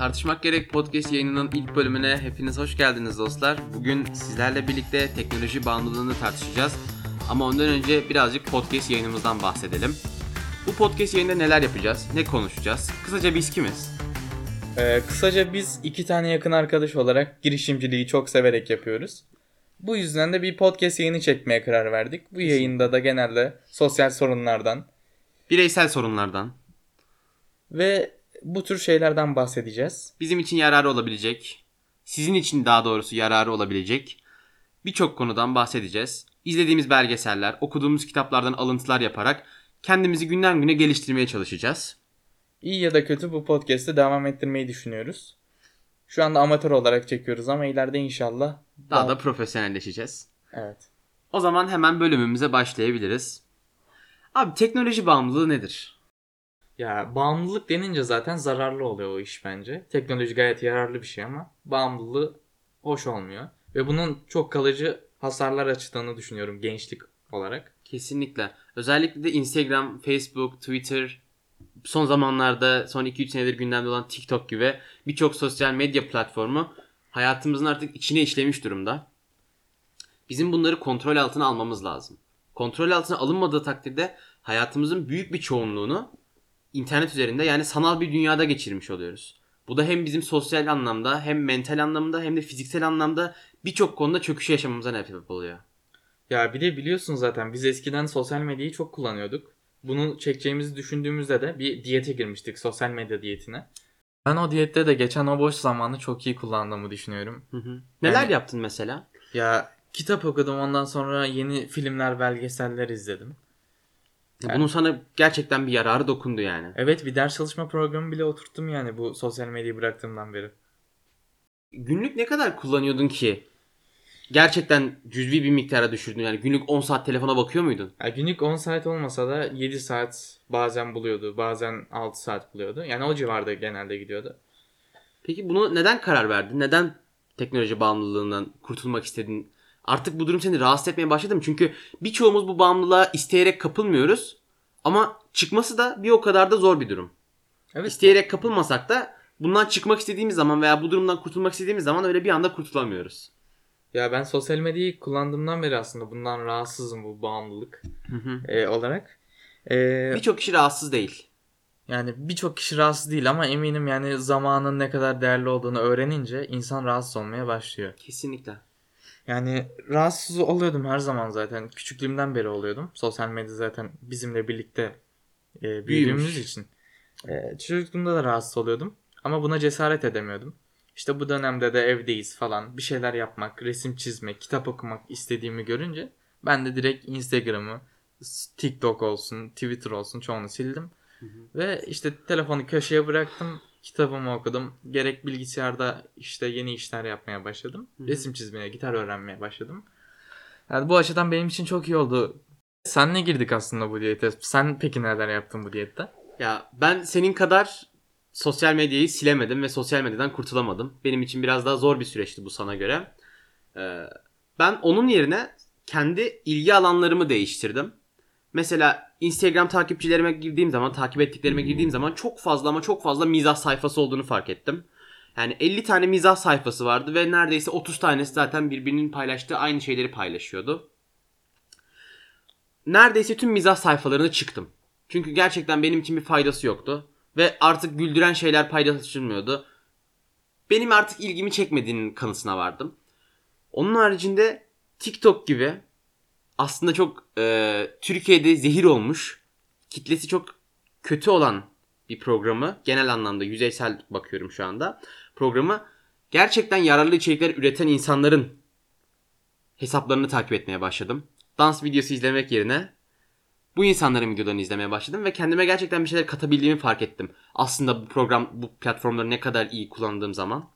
Tartışmak Gerek Podcast yayınının ilk bölümüne hepiniz hoş geldiniz dostlar. Bugün sizlerle birlikte teknoloji bağımlılığını tartışacağız. Ama ondan önce birazcık podcast yayınımızdan bahsedelim. Bu podcast yayında neler yapacağız, ne konuşacağız? Kısaca biz kimiz? Ee, kısaca biz iki tane yakın arkadaş olarak girişimciliği çok severek yapıyoruz. Bu yüzden de bir podcast yayını çekmeye karar verdik. Bu yayında da genelde sosyal sorunlardan Bireysel sorunlardan, ve bu tür şeylerden bahsedeceğiz. bizim için yararı olabilecek, sizin için daha doğrusu yararı olabilecek birçok konudan bahsedeceğiz. İzlediğimiz belgeseller, okuduğumuz kitaplardan alıntılar yaparak kendimizi günden güne geliştirmeye çalışacağız. İyi ya da kötü bu podcast'i devam ettirmeyi düşünüyoruz. Şu anda amatör olarak çekiyoruz ama ileride inşallah Daha da profesyonelleşeceğiz. evet. O zaman hemen bölümümüze başlayabiliriz. Abi teknoloji bağımlılığı nedir? Ya bağımlılık denince zaten zararlı oluyor o iş bence. Teknoloji gayet yararlı bir şey ama bağımlılığı hoş olmuyor. Ve bunun çok kalıcı hasarlar açtığını düşünüyorum gençlik olarak. Kesinlikle. Özellikle de Instagram, Facebook, Twitter, son zamanlarda son 2-3 senedir gündemde olan TikTok gibi birçok sosyal medya platformu hayatımızın artık içine işlemiş durumda. Bizim bunları kontrol altına almamız lazım. Kontrol altına alınmadığı takdirde hayatımızın büyük bir çoğunluğunu internet üzerinde yani sanal bir dünyada geçirmiş oluyoruz. Bu da hem bizim sosyal anlamda hem mental anlamda hem de fiziksel anlamda birçok konuda çöküş yaşamamıza sebep oluyor. Ya bir de biliyorsun zaten biz eskiden sosyal medyayı çok kullanıyorduk. Bunu çekeceğimizi düşündüğümüzde de bir diyete girmiştik sosyal medya diyetine. Ben o diyette de geçen o boş zamanı çok iyi kullandığımı düşünüyorum. Hı hı. Neler Yani- yaptın mesela? Ya kitap okudum ondan sonra yeni filmler, belgeseller izledim. Yani- Bunun sana gerçekten bir yararı dokundu yani. Evet bir ders çalışma programı bile oturttum yani bu sosyal medyayı bıraktığımdan beri. Günlük ne kadar kullanıyordun ki? Gerçekten cüzvi bir miktara düşürdün yani günlük 10 saat telefona bakıyor muydun? Ya günlük 10 saat olmasa da 7 saat bazen buluyordu. Bazen 6 saat buluyordu. Yani o civarda genelde gidiyordu. Peki bunu neden karar verdin? Neden teknoloji bağımlılığından kurtulmak istedin? Artık bu durum seni rahatsız etmeye başladı mı? Çünkü birçoğumuz bu bağımlılığa isteyerek kapılmıyoruz. Ama çıkması da bir o kadar da zor bir durum. Evet. İsteyerek kapılmasak da bundan çıkmak istediğimiz zaman veya bu durumdan kurtulmak istediğimiz zaman öyle bir anda kurtulamıyoruz. Ya ben sosyal medyayı kullandığımdan beri aslında bundan rahatsızım bu bağımlılık Hı hı. e, olarak. E, Birçok kişi rahatsız değil. yani birçok kişi rahatsız değil ama eminim yani zamanın ne kadar değerli olduğunu öğrenince insan rahatsız olmaya başlıyor. Kesinlikle. Yani rahatsız oluyordum her zaman zaten. Küçüklüğümden beri oluyordum. Sosyal medya zaten bizimle birlikte e, büyüdüğümüz Büyümüş. için. E, çocukluğumda da rahatsız oluyordum. Ama buna cesaret edemiyordum. İşte bu dönemde de evdeyiz falan. Bir şeyler yapmak, resim çizmek, kitap okumak istediğimi görünce ben de direkt Instagram'ı, TikTok olsun, Twitter olsun çoğunu sildim. Ve işte telefonu köşeye bıraktım. Kitabımı okudum. Gerek bilgisayarda işte yeni işler yapmaya başladım. Hı hı. Resim çizmeye, gitar öğrenmeye başladım. Yani bu açıdan benim için çok iyi oldu. Senle girdik aslında bu diyete. Sen peki neler yaptın bu diyette? Ya ben senin kadar sosyal medyayı silemedim ve sosyal medyadan kurtulamadım. Benim için biraz daha zor bir süreçti bu sana göre. Ee, ben onun yerine kendi ilgi alanlarımı değiştirdim. Mesela Instagram takipçilerime girdiğim zaman, takip ettiklerime girdiğim zaman çok fazla ama çok fazla mizah sayfası olduğunu fark ettim. Yani 50 tane mizah sayfası vardı ve neredeyse 30 tanesi zaten birbirinin paylaştığı aynı şeyleri paylaşıyordu. Neredeyse tüm mizah sayfalarına çıktım. Çünkü gerçekten benim için bir faydası yoktu. Ve artık güldüren şeyler paylaşılmıyordu. Benim artık ilgimi çekmediğinin kanısına vardım. Onun haricinde TikTok gibi aslında çok e, Türkiye'de zehir olmuş, kitlesi çok kötü olan bir programı, genel anlamda yüzeysel bakıyorum şu anda, programı gerçekten yararlı içerikler üreten insanların hesaplarını takip etmeye başladım. Dans videosu izlemek yerine bu insanların videolarını izlemeye başladım ve kendime gerçekten bir şeyler katabildiğimi fark ettim. Aslında bu program, bu platformları ne kadar iyi kullandığım zaman.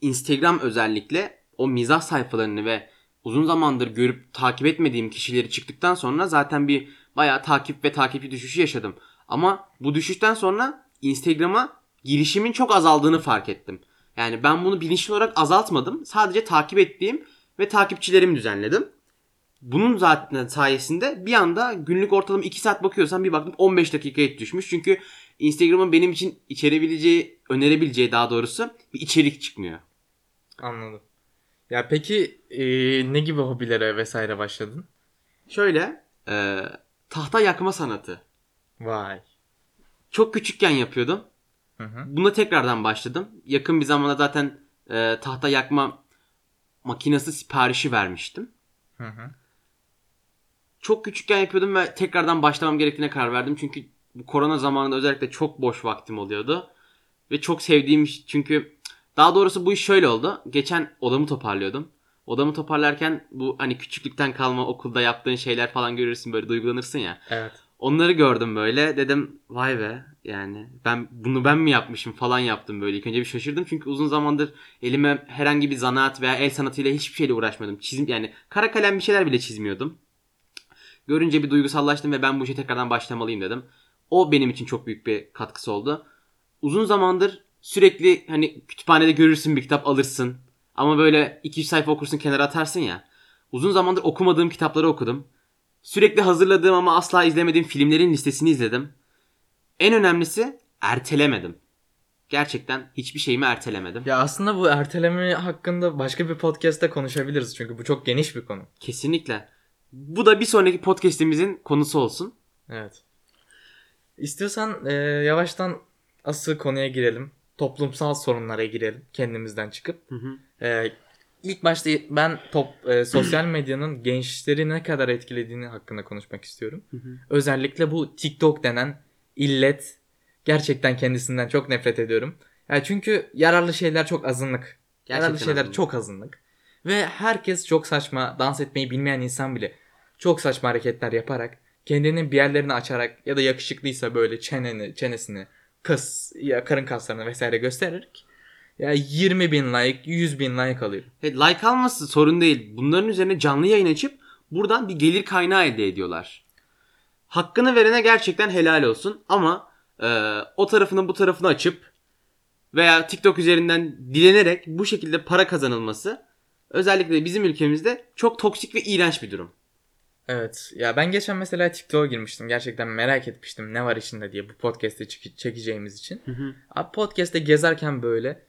Instagram özellikle o mizah sayfalarını ve uzun zamandır görüp takip etmediğim kişileri çıktıktan sonra zaten bir bayağı takip ve takipçi düşüşü yaşadım. Ama bu düşüşten sonra Instagram'a girişimin çok azaldığını fark ettim. Yani ben bunu bilinçli olarak azaltmadım. Sadece takip ettiğim ve takipçilerimi düzenledim. Bunun zaten sayesinde bir anda günlük ortalama 2 saat bakıyorsam bir baktım 15 dakikaya düşmüş. Çünkü Instagram'ın benim için içerebileceği, önerebileceği daha doğrusu bir içerik çıkmıyor. Anladım. Ya peki e, ne gibi hobilere vesaire başladın? Şöyle e, tahta yakma sanatı. Vay. Çok küçükken yapıyordum. Hı hı. Buna tekrardan başladım. Yakın bir zamanda zaten e, tahta yakma makinesi siparişi vermiştim. Hı hı. Çok küçükken yapıyordum ve tekrardan başlamam gerektiğine karar verdim. Çünkü bu korona zamanında özellikle çok boş vaktim oluyordu. Ve çok sevdiğim çünkü daha doğrusu bu iş şöyle oldu. Geçen odamı toparlıyordum. Odamı toparlarken bu hani küçüklükten kalma okulda yaptığın şeyler falan görürsün böyle duygulanırsın ya. Evet. Onları gördüm böyle. Dedim vay be yani ben bunu ben mi yapmışım falan yaptım böyle. İlk önce bir şaşırdım çünkü uzun zamandır elime herhangi bir zanaat veya el sanatıyla hiçbir şeyle uğraşmadım. Çizim yani kara kalem bir şeyler bile çizmiyordum. Görünce bir duygusallaştım ve ben bu işe tekrardan başlamalıyım dedim. O benim için çok büyük bir katkısı oldu. Uzun zamandır sürekli hani kütüphanede görürsün bir kitap alırsın. Ama böyle 2-3 sayfa okursun kenara atarsın ya. Uzun zamandır okumadığım kitapları okudum. Sürekli hazırladığım ama asla izlemediğim filmlerin listesini izledim. En önemlisi ertelemedim. Gerçekten hiçbir şeyimi ertelemedim. Ya aslında bu erteleme hakkında başka bir podcast'te konuşabiliriz çünkü bu çok geniş bir konu. Kesinlikle. Bu da bir sonraki podcast'imizin konusu olsun. Evet. İstiyorsan e, yavaştan asıl konuya girelim. Toplumsal sorunlara girelim kendimizden çıkıp. Hı hı. E, ilk başta ben top e, sosyal medyanın gençleri ne kadar etkilediğini hakkında konuşmak istiyorum. Hı hı. Özellikle bu TikTok denen illet gerçekten kendisinden çok nefret ediyorum. Ya çünkü yararlı şeyler çok azınlık. yararlı Gerçekten şeyler azınlık. çok azınlık. Ve herkes çok saçma dans etmeyi bilmeyen insan bile çok saçma hareketler yaparak kendinin bir yerlerini açarak ya da yakışıklıysa böyle çeneni, çenesini, kız ya karın kaslarını vesaire göstererek ya 20 bin like, 100 bin like alıyor. Evet, like alması sorun değil. Bunların üzerine canlı yayın açıp buradan bir gelir kaynağı elde ediyorlar. Hakkını verene gerçekten helal olsun ama e, o tarafını bu tarafını açıp veya TikTok üzerinden dilenerek bu şekilde para kazanılması özellikle bizim ülkemizde çok toksik ve iğrenç bir durum. Evet. Ya ben geçen mesela TikTok'a girmiştim. Gerçekten merak etmiştim ne var içinde diye bu podcast'te çek- çekeceğimiz için. Abi podcast'te gezerken böyle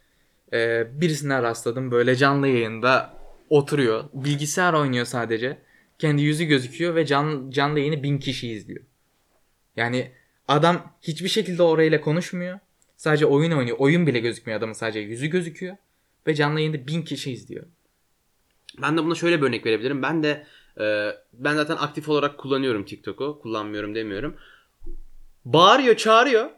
e, birisine rastladım. Böyle canlı yayında oturuyor. Bilgisayar oynuyor sadece. Kendi yüzü gözüküyor ve can, canlı yayını bin kişi izliyor. Yani adam hiçbir şekilde orayla konuşmuyor. Sadece oyun oynuyor. Oyun bile gözükmüyor adamın sadece yüzü gözüküyor. Ve canlı yayında bin kişi izliyor. Ben de buna şöyle bir örnek verebilirim. Ben de e, ben zaten aktif olarak kullanıyorum TikTok'u. Kullanmıyorum demiyorum. Bağırıyor, çağırıyor.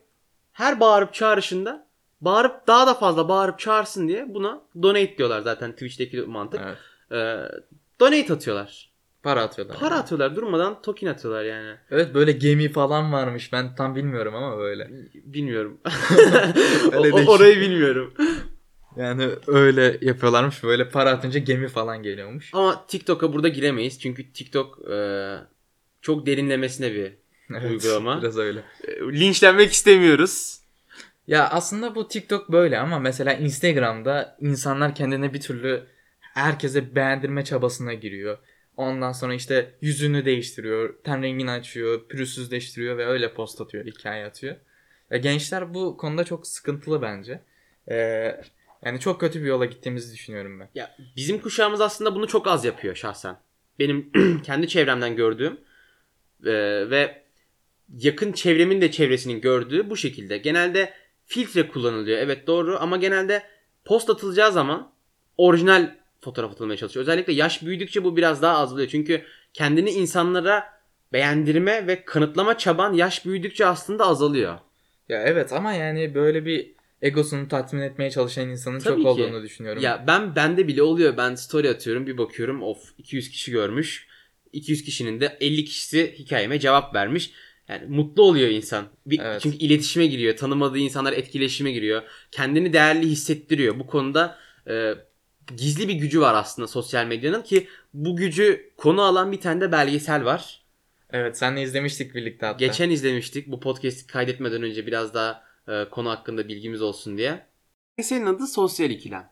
Her bağırıp çağrışında bağırıp daha da fazla bağırıp çağırsın diye buna donate diyorlar zaten Twitch'teki mantık. Evet. E, donate atıyorlar. Para atıyorlar. Para atıyorlar durmadan token atıyorlar yani. Evet böyle gemi falan varmış. Ben tam bilmiyorum ama böyle. Bilmiyorum. O- orayı bilmiyorum. Yani öyle yapıyorlarmış. Böyle para atınca gemi falan geliyormuş. Ama TikTok'a burada giremeyiz. Çünkü TikTok e, çok derinlemesine bir Uygulama. Biraz öyle. e, linçlenmek istemiyoruz. Ya aslında bu TikTok böyle ama mesela Instagram'da insanlar kendine bir türlü herkese beğendirme çabasına giriyor. Ondan sonra işte yüzünü değiştiriyor, ten rengini açıyor, pürüzsüzleştiriyor ve öyle post atıyor, hikaye atıyor. Ya gençler bu konuda çok sıkıntılı bence. Ee, yani çok kötü bir yola gittiğimizi düşünüyorum ben. Ya bizim kuşağımız aslında bunu çok az yapıyor şahsen. Benim kendi çevremden gördüğüm e, ve yakın çevremin de çevresinin gördüğü bu şekilde. Genelde filtre kullanılıyor. Evet doğru ama genelde post atılacağı zaman orijinal fotoğraf atılmaya çalışıyor. Özellikle yaş büyüdükçe bu biraz daha azalıyor. Çünkü kendini insanlara beğendirme ve kanıtlama çaban yaş büyüdükçe aslında azalıyor. Ya evet ama yani böyle bir egosunu tatmin etmeye çalışan insanın Tabii çok ki. olduğunu düşünüyorum. Ya ben bende bile oluyor. Ben story atıyorum bir bakıyorum of 200 kişi görmüş. 200 kişinin de 50 kişisi hikayeme cevap vermiş. Yani mutlu oluyor insan. Bir, Evet. Çünkü iletişime giriyor. Tanımadığı insanlar etkileşime giriyor. Kendini değerli hissettiriyor. Bu konuda e, gizli bir gücü var aslında sosyal medyanın ki bu gücü konu alan bir tane de belgesel var. Evet senle izlemiştik birlikte hatta. Geçen izlemiştik. Bu podcast'i kaydetmeden önce biraz daha e, konu hakkında bilgimiz olsun diye. Belgeselin adı Sosyal İkilem.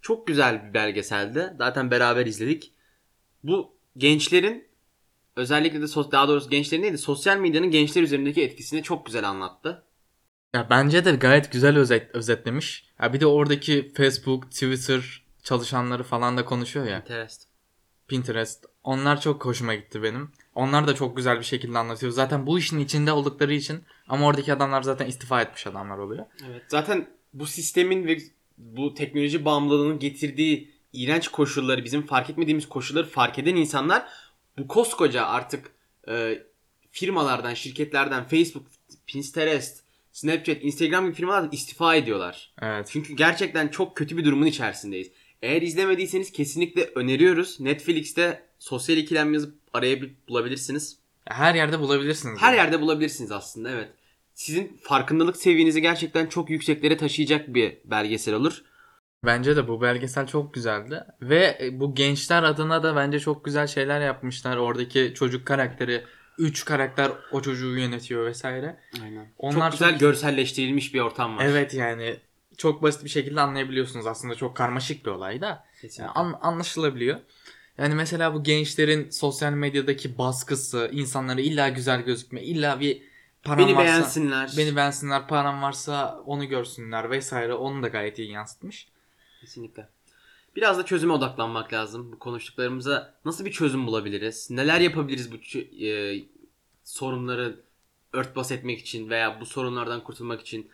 Çok güzel bir belgeseldi. Zaten beraber izledik. Bu gençlerin özellikle de sos- daha doğrusu gençlerin değil de sosyal medyanın gençler üzerindeki etkisini çok güzel anlattı. Ya bence de gayet güzel özet, özetlemiş. Ya bir de oradaki Facebook, Twitter çalışanları falan da konuşuyor ya. Pinterest. Pinterest. Onlar çok hoşuma gitti benim. Onlar da çok güzel bir şekilde anlatıyor. Zaten bu işin içinde oldukları için ama oradaki adamlar zaten istifa etmiş adamlar oluyor. Evet. Zaten bu sistemin ve bu teknoloji bağımlılığının getirdiği iğrenç koşulları, bizim fark etmediğimiz koşulları fark eden insanlar bu koskoca artık e, firmalardan, şirketlerden Facebook, Pinterest, Snapchat, Instagram gibi firmalardan istifa ediyorlar. Evet. Çünkü gerçekten çok kötü bir durumun içerisindeyiz. Eğer izlemediyseniz kesinlikle öneriyoruz. Netflix'te sosyal ikilem yazıp arayabilip bulabilirsiniz. Her yerde bulabilirsiniz. Her yani. yerde bulabilirsiniz aslında evet. Sizin farkındalık seviyenizi gerçekten çok yükseklere taşıyacak bir belgesel olur. Bence de bu belgesel çok güzeldi. Ve e, bu gençler adına da bence çok güzel şeyler yapmışlar. Oradaki çocuk karakteri, 3 karakter o çocuğu yönetiyor vesaire. Aynen. Onlar çok güzel çok- görselleştirilmiş bir ortam var. Evet yani çok basit bir şekilde anlayabiliyorsunuz. Aslında çok karmaşık bir olay da. Kesinlikle. Yani an- anlaşılabiliyor. Yani mesela bu gençlerin sosyal medyadaki baskısı, insanları illa güzel gözükme, illa bir param Beni varsa, beğensinler. beni beğensinler, param varsa onu görsünler vesaire. Onu da gayet iyi yansıtmış. Kesinlikle. Biraz da çözüme odaklanmak lazım. Bu konuştuklarımıza nasıl bir çözüm bulabiliriz? Neler yapabiliriz bu e, sorunları örtbas etmek için veya bu sorunlardan kurtulmak için?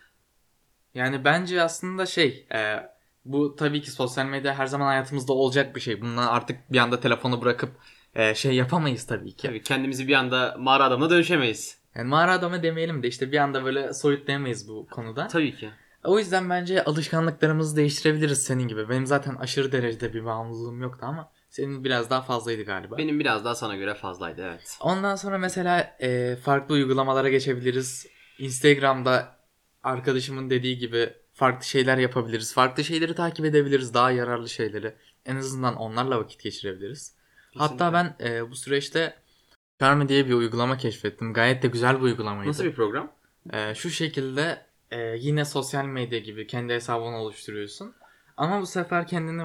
Yani bence aslında şey, e, bu tabii ki sosyal medya her zaman hayatımızda olacak bir şey. Bundan artık bir anda telefonu bırakıp e, şey yapamayız tabii ki. Tabii kendimizi bir anda mağara adamına dönüşemeyiz. Yani mağara adamı demeyelim de işte bir anda böyle soyutlayamayız bu konuda. Tabii ki. O yüzden bence alışkanlıklarımızı değiştirebiliriz senin gibi. Benim zaten aşırı derecede bir bağımlılığım yoktu ama senin biraz daha fazlaydı galiba. Benim biraz daha sana göre fazlaydı evet. Ondan sonra mesela e, farklı uygulamalara geçebiliriz. Instagram'da arkadaşımın dediği gibi farklı şeyler yapabiliriz. Farklı şeyleri takip edebiliriz. Daha yararlı şeyleri. En azından onlarla vakit geçirebiliriz. Hatta ben e, bu süreçte Charmy diye bir uygulama keşfettim. Gayet de güzel bir uygulamaydı. Nasıl bir program? Ee, şu şekilde e, yine sosyal medya gibi kendi hesabını oluşturuyorsun. Ama bu sefer kendini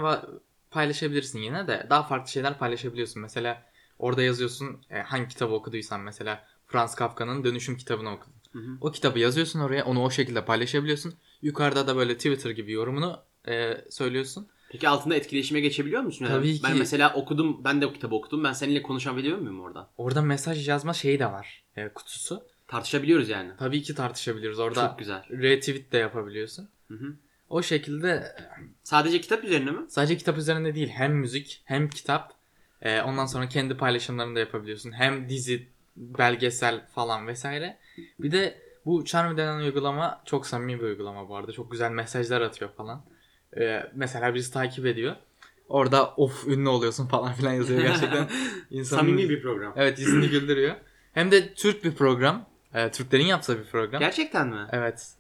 paylaşabilirsin yine de daha farklı şeyler paylaşabiliyorsun. Mesela orada yazıyorsun e, hangi kitabı okuduysan mesela Franz Kafka'nın Dönüşüm kitabını okudun. Hı hı. O kitabı yazıyorsun oraya onu o şekilde paylaşabiliyorsun. Yukarıda da böyle Twitter gibi yorumunu e, söylüyorsun. Peki altında etkileşime geçebiliyor musun? Yani Tabii Ben ki. mesela okudum, ben de o kitabı okudum. Ben seninle konuşabiliyor muyum orada? Orada mesaj yazma şeyi de var e, kutusu. Tartışabiliyoruz yani. Tabii ki tartışabiliriz. Orada Çok güzel. retweet de yapabiliyorsun. Hı hı. O şekilde Sadece kitap üzerine mi? Sadece kitap üzerinde değil hem müzik hem kitap Ee, ondan sonra kendi paylaşımlarını da yapabiliyorsun. Hem dizi, belgesel falan vesaire. Bir de bu Charmy denen uygulama çok samimi bir uygulama bu arada. Çok güzel mesajlar atıyor falan. Ee, mesela bizi takip ediyor. Orada of ünlü oluyorsun falan filan yazıyor gerçekten. insanın- Samimi bir program. Evet yüzünü güldürüyor. Hem de Türk bir program. Ee, Türklerin yaptığı bir program. Gerçekten mi? Evet.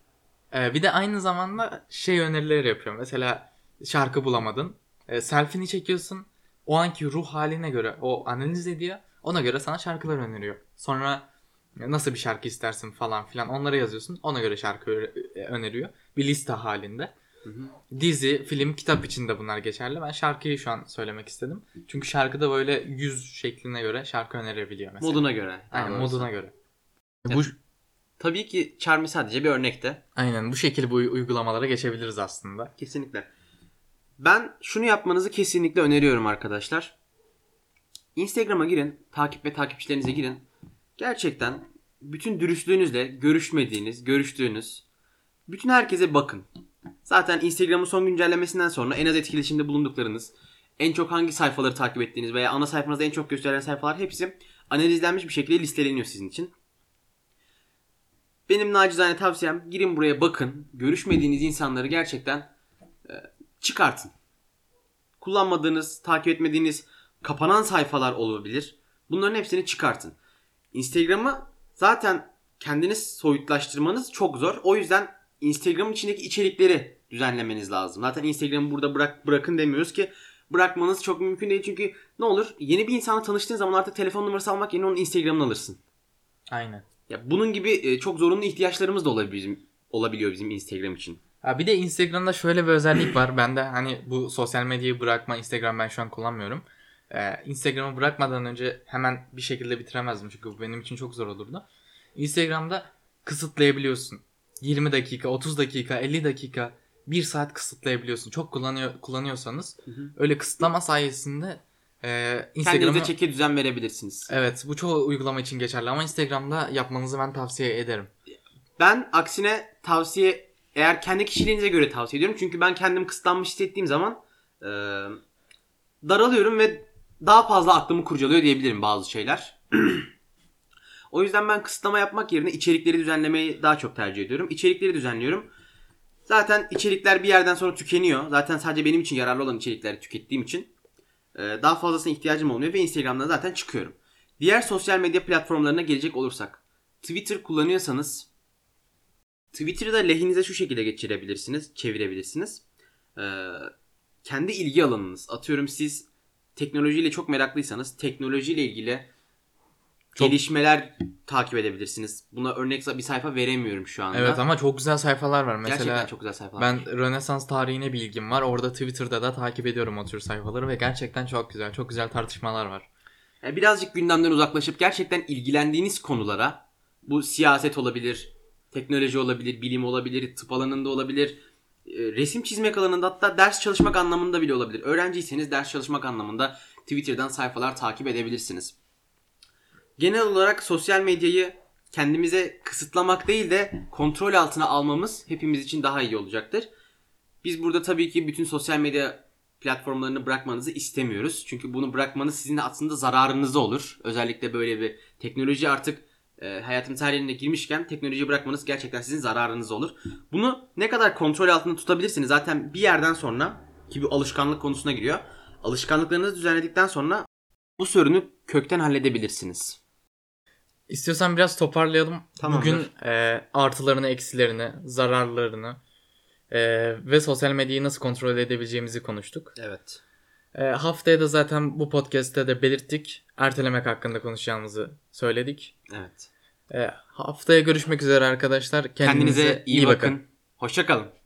Ee, bir de aynı zamanda şey önerileri yapıyor. Mesela şarkı bulamadın. E, selfie'ni çekiyorsun. O anki ruh haline göre o analiz ediyor. Ona göre sana şarkılar öneriyor. Sonra nasıl bir şarkı istersin falan filan onlara yazıyorsun. Ona göre şarkı e, öneriyor. Bir liste halinde. Hı hı. Dizi, film, kitap için de bunlar geçerli. Ben şarkıyı şu an söylemek istedim. Çünkü şarkıda böyle yüz şekline göre şarkı önerebiliyor mesela. Moduna göre. Aynen doğrusu. moduna göre. Evet. Bu, Tabii ki Charmy sadece bir örnekte. aynen bu şekilde bu uygulamalara geçebiliriz aslında. Kesinlikle. Ben şunu yapmanızı kesinlikle öneriyorum arkadaşlar. Instagram'a girin, takip ve takipçilerinize girin. Gerçekten bütün dürüstlüğünüzle görüşmediğiniz, görüştüğünüz bütün herkese bakın. Zaten Instagram'ın son güncellemesinden sonra en az etkileşimde bulunduklarınız, en çok hangi sayfaları takip ettiğiniz veya ana sayfanızda en çok gösterilen sayfalar hepsi analizlenmiş bir şekilde listeleniyor sizin için. Benim nacizane tavsiyem girin buraya bakın. Görüşmediğiniz insanları gerçekten e, çıkartın. Kullanmadığınız, takip etmediğiniz kapanan sayfalar olabilir. Bunların hepsini çıkartın. Instagram'ı zaten kendiniz soyutlaştırmanız çok zor. O yüzden Instagram'ın içindeki içerikleri düzenlemeniz lazım. Zaten Instagram'ı burada bırak bırakın demiyoruz ki bırakmanız çok mümkün değil çünkü ne olur yeni bir insanla tanıştığın zaman artık telefon numarası almak yerine onun Instagram'ını alırsın. Aynen. Ya bunun gibi e, çok zorunlu ihtiyaçlarımız da olabiliyor bizim olabiliyor bizim Instagram için. Ha bir de Instagram'da şöyle bir özellik var. Ben de hani bu sosyal medyayı bırakma Instagram ben şu an kullanmıyorum. Ee, Instagram'ı bırakmadan önce hemen bir şekilde bitiremezdim çünkü bu benim için çok zor olurdu. Instagram'da kısıtlayabiliyorsun. 20 dakika, 30 dakika, 50 dakika, 1 saat kısıtlayabiliyorsun. Çok kullanıyor kullanıyorsanız Hı hı. öyle kısıtlama sayesinde e, Instagram'a Kendinize çeki düzen verebilirsiniz. Evet, bu çoğu uygulama için geçerli ama Instagram'da yapmanızı ben tavsiye ederim. Ben aksine tavsiye eğer kendi kişiliğinize göre tavsiye ediyorum. Çünkü ben kendim kısıtlanmış hissettiğim zaman e, daralıyorum ve daha fazla aklımı kurcalıyor diyebilirim bazı şeyler. o yüzden ben kısıtlama yapmak yerine içerikleri düzenlemeyi daha çok tercih ediyorum. İçerikleri düzenliyorum. Zaten içerikler bir yerden sonra tükeniyor. Zaten sadece benim için yararlı olan içerikleri tükettiğim için e, daha fazlasına ihtiyacım olmuyor ve Instagram'dan zaten çıkıyorum. Diğer sosyal medya platformlarına gelecek olursak Twitter kullanıyorsanız Twitter'ı da lehinize şu şekilde geçirebilirsiniz, çevirebilirsiniz. Ee, kendi ilgi alanınız. Atıyorum siz teknolojiyle çok meraklıysanız teknolojiyle ilgili Çok- gelişmeler takip edebilirsiniz. Buna örnek bir sayfa veremiyorum şu anda. Evet ama çok güzel sayfalar var. Mesela Gerçekten çok güzel sayfalar. ben Rönesans tarihine bilgim var. Orada Twitter'da da takip ediyorum o tür sayfaları ve gerçekten çok güzel. Çok güzel tartışmalar var. Yani birazcık gündemden uzaklaşıp gerçekten ilgilendiğiniz konulara bu siyaset olabilir, teknoloji olabilir, bilim olabilir, tıp alanında olabilir, resim çizmek alanında hatta ders çalışmak anlamında bile olabilir. Öğrenciyseniz ders çalışmak anlamında Twitter'dan sayfalar takip edebilirsiniz. Genel olarak sosyal medyayı kendimize kısıtlamak değil de kontrol altına almamız hepimiz için daha iyi olacaktır. Biz burada tabii ki bütün sosyal medya platformlarını bırakmanızı istemiyoruz. Çünkü bunu bırakmanız sizin de aslında zararınıza olur. Özellikle böyle bir teknoloji artık e, hayatımız her yerine girmişken teknolojiyi bırakmanız gerçekten sizin zararınıza olur. Bunu ne kadar kontrol altında tutabilirsiniz zaten bir yerden sonra ki bu alışkanlık konusuna giriyor. Alışkanlıklarınızı düzenledikten sonra bu sorunu kökten halledebilirsiniz. İstiyorsan biraz toparlayalım. Tamamdır. Bugün e, artılarını, eksilerini, zararlarını e, ve sosyal medyayı nasıl kontrol edebileceğimizi konuştuk. Evet. E, haftaya da zaten bu podcast'te de belirttik. Ertelemek hakkında konuşacağımızı söyledik. Evet. E, haftaya görüşmek üzere arkadaşlar. Kendinize, Kendinize iyi bakın. Hoşçakalın.